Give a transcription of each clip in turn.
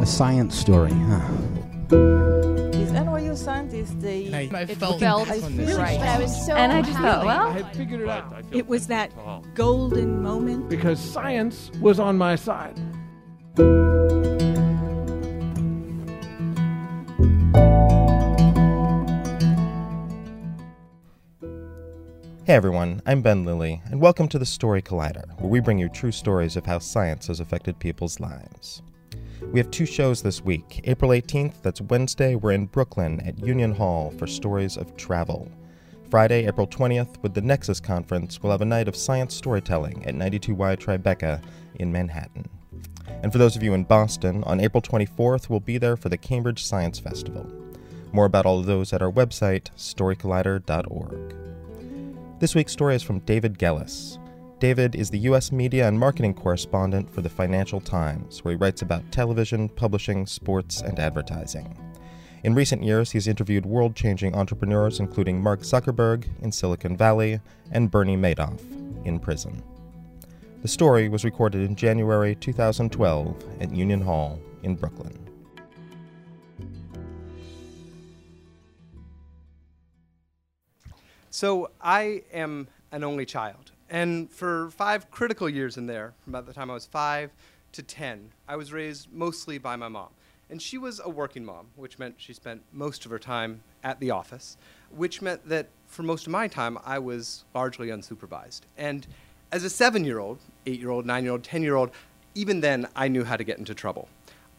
A science story, huh? These NYU scientists, they I, I it felt, felt on this. really Right. But I was so and I just thought, well, I figured it out It was that golden moment. because science was on my side. Hey everyone, I'm Ben Lillie, and welcome to the Story Collider, where we bring you true stories of how science has affected people's lives. We have two shows this week. April 18th, that's Wednesday, we're in Brooklyn at Union Hall for stories of travel. Friday, April 20th, with the Nexus Conference, we'll have a night of science storytelling at 92Y Tribeca in Manhattan. And for those of you in Boston, on April 24th, we'll be there for the Cambridge Science Festival. More about all of those at our website, storycollider.org. This week's story is from David Gelles. David is the U.S. media and marketing correspondent for the Financial Times, where he writes about television, publishing, sports, and advertising. In recent years, he's interviewed world changing entrepreneurs including Mark Zuckerberg in Silicon Valley and Bernie Madoff in prison. The story was recorded in January 2012 at Union Hall in Brooklyn. So I am an only child. And for five critical years in there, from about the time I was five to 10, I was raised mostly by my mom. And she was a working mom, which meant she spent most of her time at the office, which meant that for most of my time, I was largely unsupervised. And as a seven year old, eight year old, nine year old, 10 year old, even then, I knew how to get into trouble.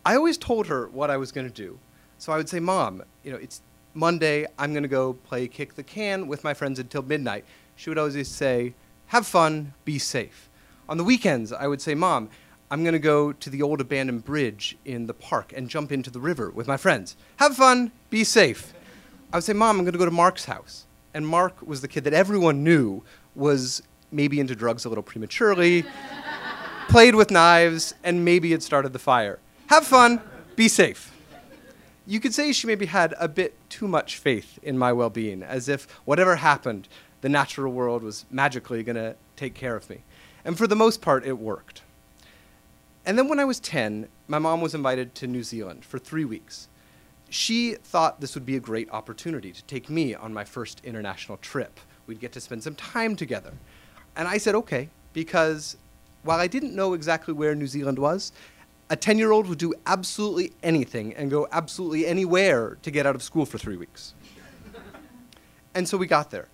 I always told her what I was going to do. So I would say, Mom, you know, it's Monday, I'm going to go play kick the can with my friends until midnight. She would always say, Have fun, be safe. On the weekends, I would say, Mom, I'm going to go to the old abandoned bridge in the park and jump into the river with my friends. Have fun, be safe. I would say, Mom, I'm going to go to Mark's house. And Mark was the kid that everyone knew was maybe into drugs a little prematurely, played with knives, and maybe had started the fire. Have fun, be safe you could say she maybe had a bit too much faith in my well being, as if whatever happened, the natural world was magically going to take care of me. And for the most part, it worked. And then when I was 10, my mom was invited to New Zealand for three weeks. She thought this would be a great opportunity to take me on my first international trip. We'd get to spend some time together. And I said, okay, because while I didn't know exactly where New Zealand was, a 10 year old would do absolutely anything and go absolutely anywhere to get out of school for three weeks. and so we got there.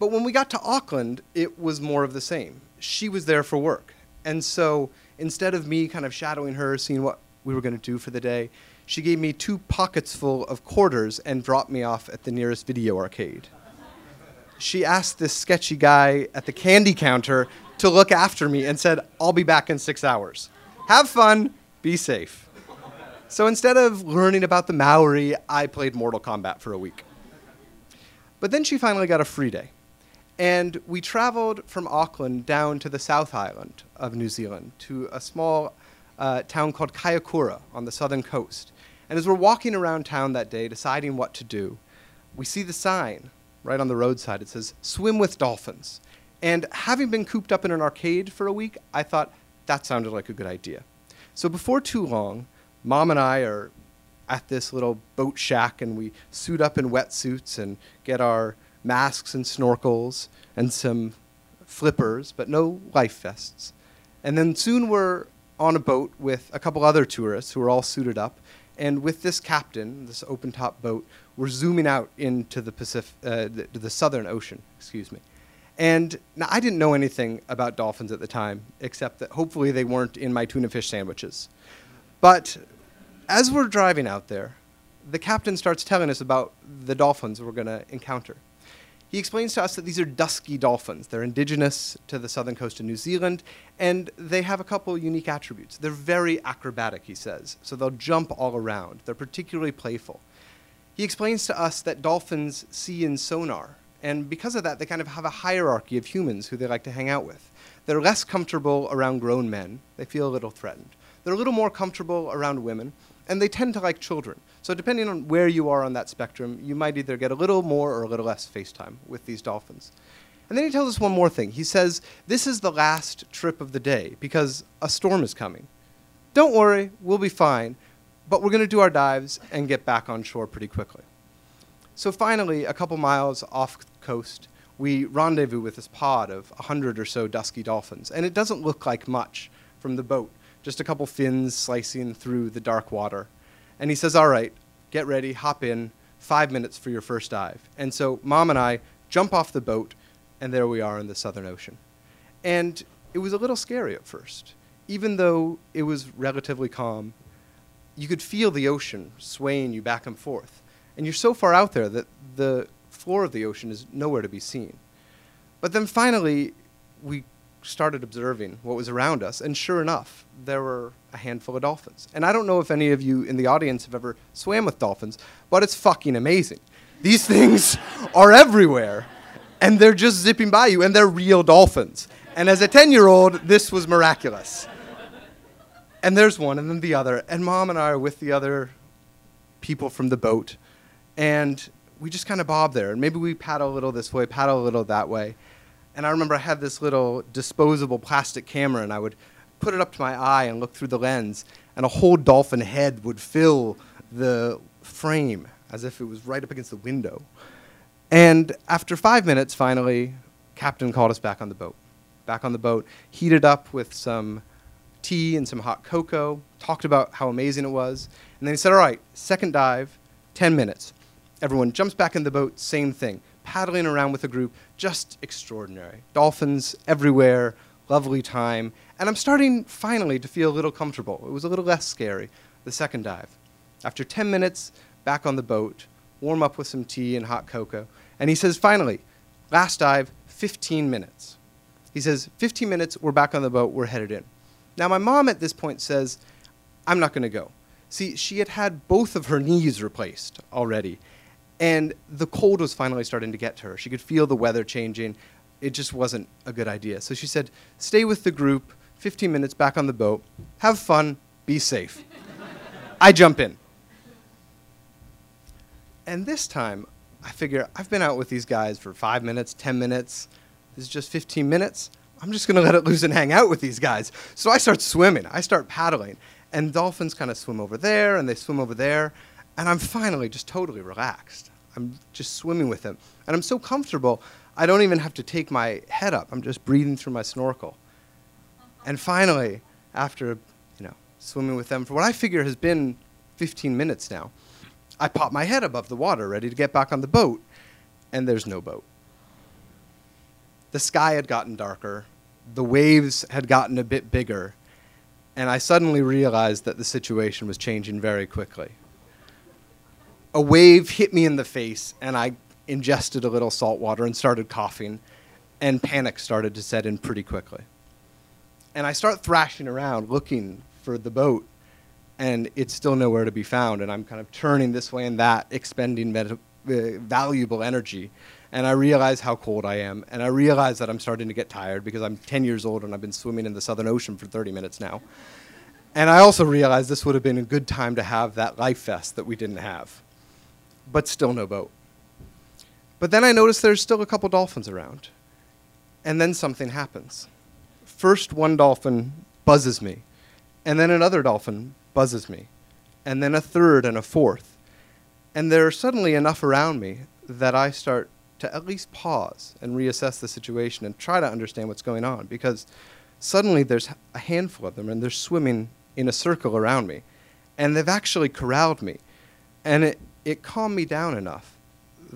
But when we got to Auckland, it was more of the same. She was there for work. And so instead of me kind of shadowing her, seeing what we were going to do for the day, she gave me two pockets full of quarters and dropped me off at the nearest video arcade. She asked this sketchy guy at the candy counter to look after me and said, I'll be back in six hours. Have fun, be safe. So instead of learning about the Maori, I played Mortal Kombat for a week. But then she finally got a free day. And we traveled from Auckland down to the South Island of New Zealand to a small uh, town called Kaikoura on the southern coast. And as we're walking around town that day, deciding what to do, we see the sign right on the roadside. It says, Swim with Dolphins. And having been cooped up in an arcade for a week, I thought that sounded like a good idea. So before too long, mom and I are at this little boat shack and we suit up in wetsuits and get our masks and snorkels and some flippers, but no life vests. And then soon we're on a boat with a couple other tourists who are all suited up. And with this captain, this open top boat, we're zooming out into the Pacific, uh, the, the Southern Ocean, excuse me. And now I didn't know anything about dolphins at the time, except that hopefully they weren't in my tuna fish sandwiches. But as we're driving out there, the captain starts telling us about the dolphins we're going to encounter. He explains to us that these are dusky dolphins. They're indigenous to the southern coast of New Zealand, and they have a couple unique attributes. They're very acrobatic, he says, so they'll jump all around. They're particularly playful. He explains to us that dolphins see in sonar, and because of that, they kind of have a hierarchy of humans who they like to hang out with. They're less comfortable around grown men, they feel a little threatened. They're a little more comfortable around women, and they tend to like children. So, depending on where you are on that spectrum, you might either get a little more or a little less FaceTime with these dolphins. And then he tells us one more thing. He says, This is the last trip of the day because a storm is coming. Don't worry, we'll be fine, but we're going to do our dives and get back on shore pretty quickly. So finally, a couple miles off coast, we rendezvous with this pod of a hundred or so dusky dolphins, and it doesn't look like much from the boat, just a couple fins slicing through the dark water. And he says, All right, get ready, hop in, five minutes for your first dive. And so mom and I jump off the boat, and there we are in the Southern Ocean. And it was a little scary at first. Even though it was relatively calm, you could feel the ocean swaying you back and forth. And you're so far out there that the floor of the ocean is nowhere to be seen. But then finally, we started observing what was around us, and sure enough, there were a handful of dolphins. And I don't know if any of you in the audience have ever swam with dolphins, but it's fucking amazing. These things are everywhere, and they're just zipping by you, and they're real dolphins. And as a 10 year old, this was miraculous. And there's one, and then the other. And mom and I are with the other people from the boat, and we just kind of bob there. And maybe we paddle a little this way, paddle a little that way. And I remember I had this little disposable plastic camera, and I would put it up to my eye and look through the lens, and a whole dolphin head would fill the frame as if it was right up against the window. And after five minutes, finally, Captain called us back on the boat. Back on the boat, heated up with some tea and some hot cocoa, talked about how amazing it was, and then he said, All right, second dive, 10 minutes. Everyone jumps back in the boat, same thing paddling around with a group, just extraordinary. Dolphins everywhere, lovely time. And I'm starting finally to feel a little comfortable. It was a little less scary the second dive. After 10 minutes, back on the boat, warm up with some tea and hot cocoa. And he says, finally, last dive, 15 minutes. He says, 15 minutes, we're back on the boat, we're headed in. Now, my mom at this point says, I'm not going to go. See, she had had both of her knees replaced already. And the cold was finally starting to get to her. She could feel the weather changing. It just wasn't a good idea. So she said, Stay with the group, 15 minutes back on the boat, have fun, be safe. I jump in. And this time, I figure I've been out with these guys for five minutes, 10 minutes. This is just 15 minutes. I'm just going to let it loose and hang out with these guys. So I start swimming, I start paddling. And dolphins kind of swim over there and they swim over there. And I'm finally just totally relaxed. I'm just swimming with them. And I'm so comfortable, I don't even have to take my head up. I'm just breathing through my snorkel. And finally, after you know, swimming with them for what I figure has been 15 minutes now, I pop my head above the water, ready to get back on the boat, and there's no boat. The sky had gotten darker, the waves had gotten a bit bigger, and I suddenly realized that the situation was changing very quickly a wave hit me in the face, and I ingested a little salt water and started coughing, and panic started to set in pretty quickly. And I start thrashing around looking for the boat, and it's still nowhere to be found. And I'm kind of turning this way and that, expending uh, valuable energy. And I realize how cold I am, and I realize that I'm starting to get tired because I'm 10 years old and I've been swimming in the Southern Ocean for 30 minutes now. And I also realize this would have been a good time to have that life vest that we didn't have but still no boat. But then I notice there's still a couple dolphins around. And then something happens. First, one dolphin buzzes me, and then another dolphin buzzes me, and then a third and a fourth. And there are suddenly enough around me that I start to at least pause and reassess the situation and try to understand what's going on because suddenly there's a handful of them and they're swimming in a circle around me. And they've actually corralled me. And it, it calmed me down enough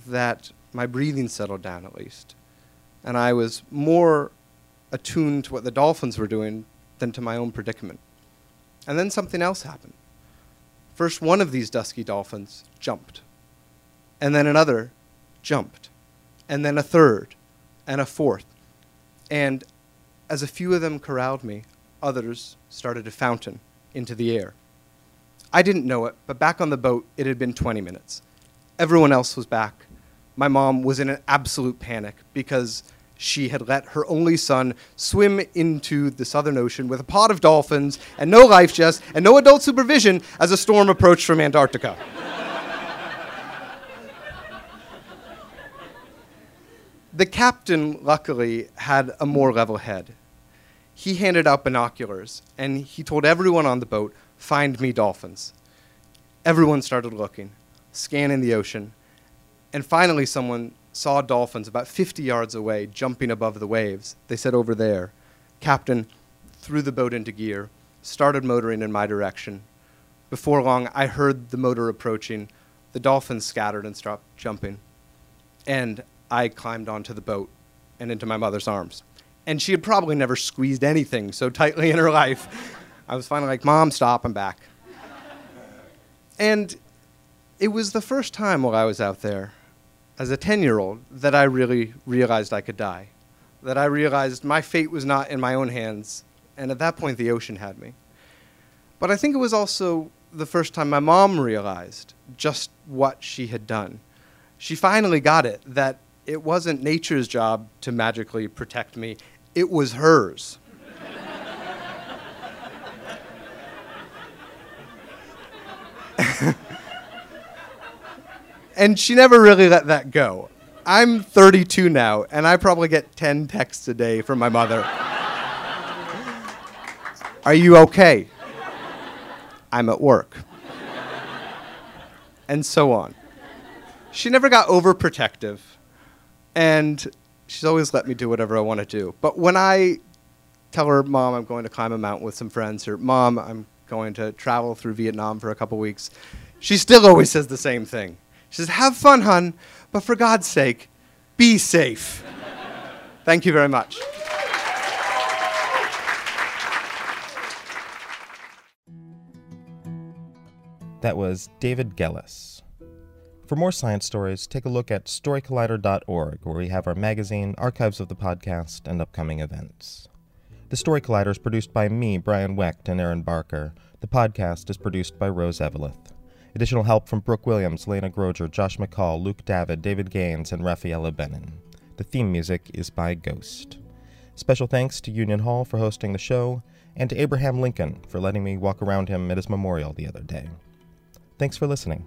that my breathing settled down at least. And I was more attuned to what the dolphins were doing than to my own predicament. And then something else happened. First, one of these dusky dolphins jumped, and then another jumped, and then a third, and a fourth. And as a few of them corralled me, others started to fountain into the air. I didn't know it, but back on the boat, it had been 20 minutes. Everyone else was back. My mom was in an absolute panic because she had let her only son swim into the Southern Ocean with a pod of dolphins and no life vest and no adult supervision as a storm approached from Antarctica. the captain, luckily, had a more level head. He handed out binoculars and he told everyone on the boat find me dolphins. everyone started looking, scanning the ocean. And finally, someone saw dolphins about 50 yards away jumping above the waves. They said, Over there. Captain threw the boat into gear, started motoring in my direction. Before long, I heard the motor approaching. The dolphins scattered and stopped jumping. And I climbed onto the boat and into my mother's arms. And she had probably never squeezed anything so tightly in her life. I was finally like, Mom, stop, I'm back. And it was the first time while I was out there, as a 10 year old, that I really realized I could die. That I realized my fate was not in my own hands, and at that point, the ocean had me. But I think it was also the first time my mom realized just what she had done. She finally got it that it wasn't nature's job to magically protect me, it was hers. And she never really let that go. I'm 32 now, and I probably get 10 texts a day from my mother. Are you okay? I'm at work. and so on. She never got overprotective, and she's always let me do whatever I want to do. But when I tell her, Mom, I'm going to climb a mountain with some friends, or Mom, I'm going to travel through Vietnam for a couple weeks, she still always says the same thing. She says, Have fun, hun, but for God's sake, be safe. Thank you very much. That was David Gelles. For more science stories, take a look at storycollider.org, where we have our magazine, archives of the podcast, and upcoming events. The Story Collider is produced by me, Brian Wecht, and Erin Barker. The podcast is produced by Rose Eveleth. Additional help from Brooke Williams, Lena Groeger, Josh McCall, Luke David, David Gaines, and Rafaela Benin. The theme music is by Ghost. Special thanks to Union Hall for hosting the show, and to Abraham Lincoln for letting me walk around him at his memorial the other day. Thanks for listening.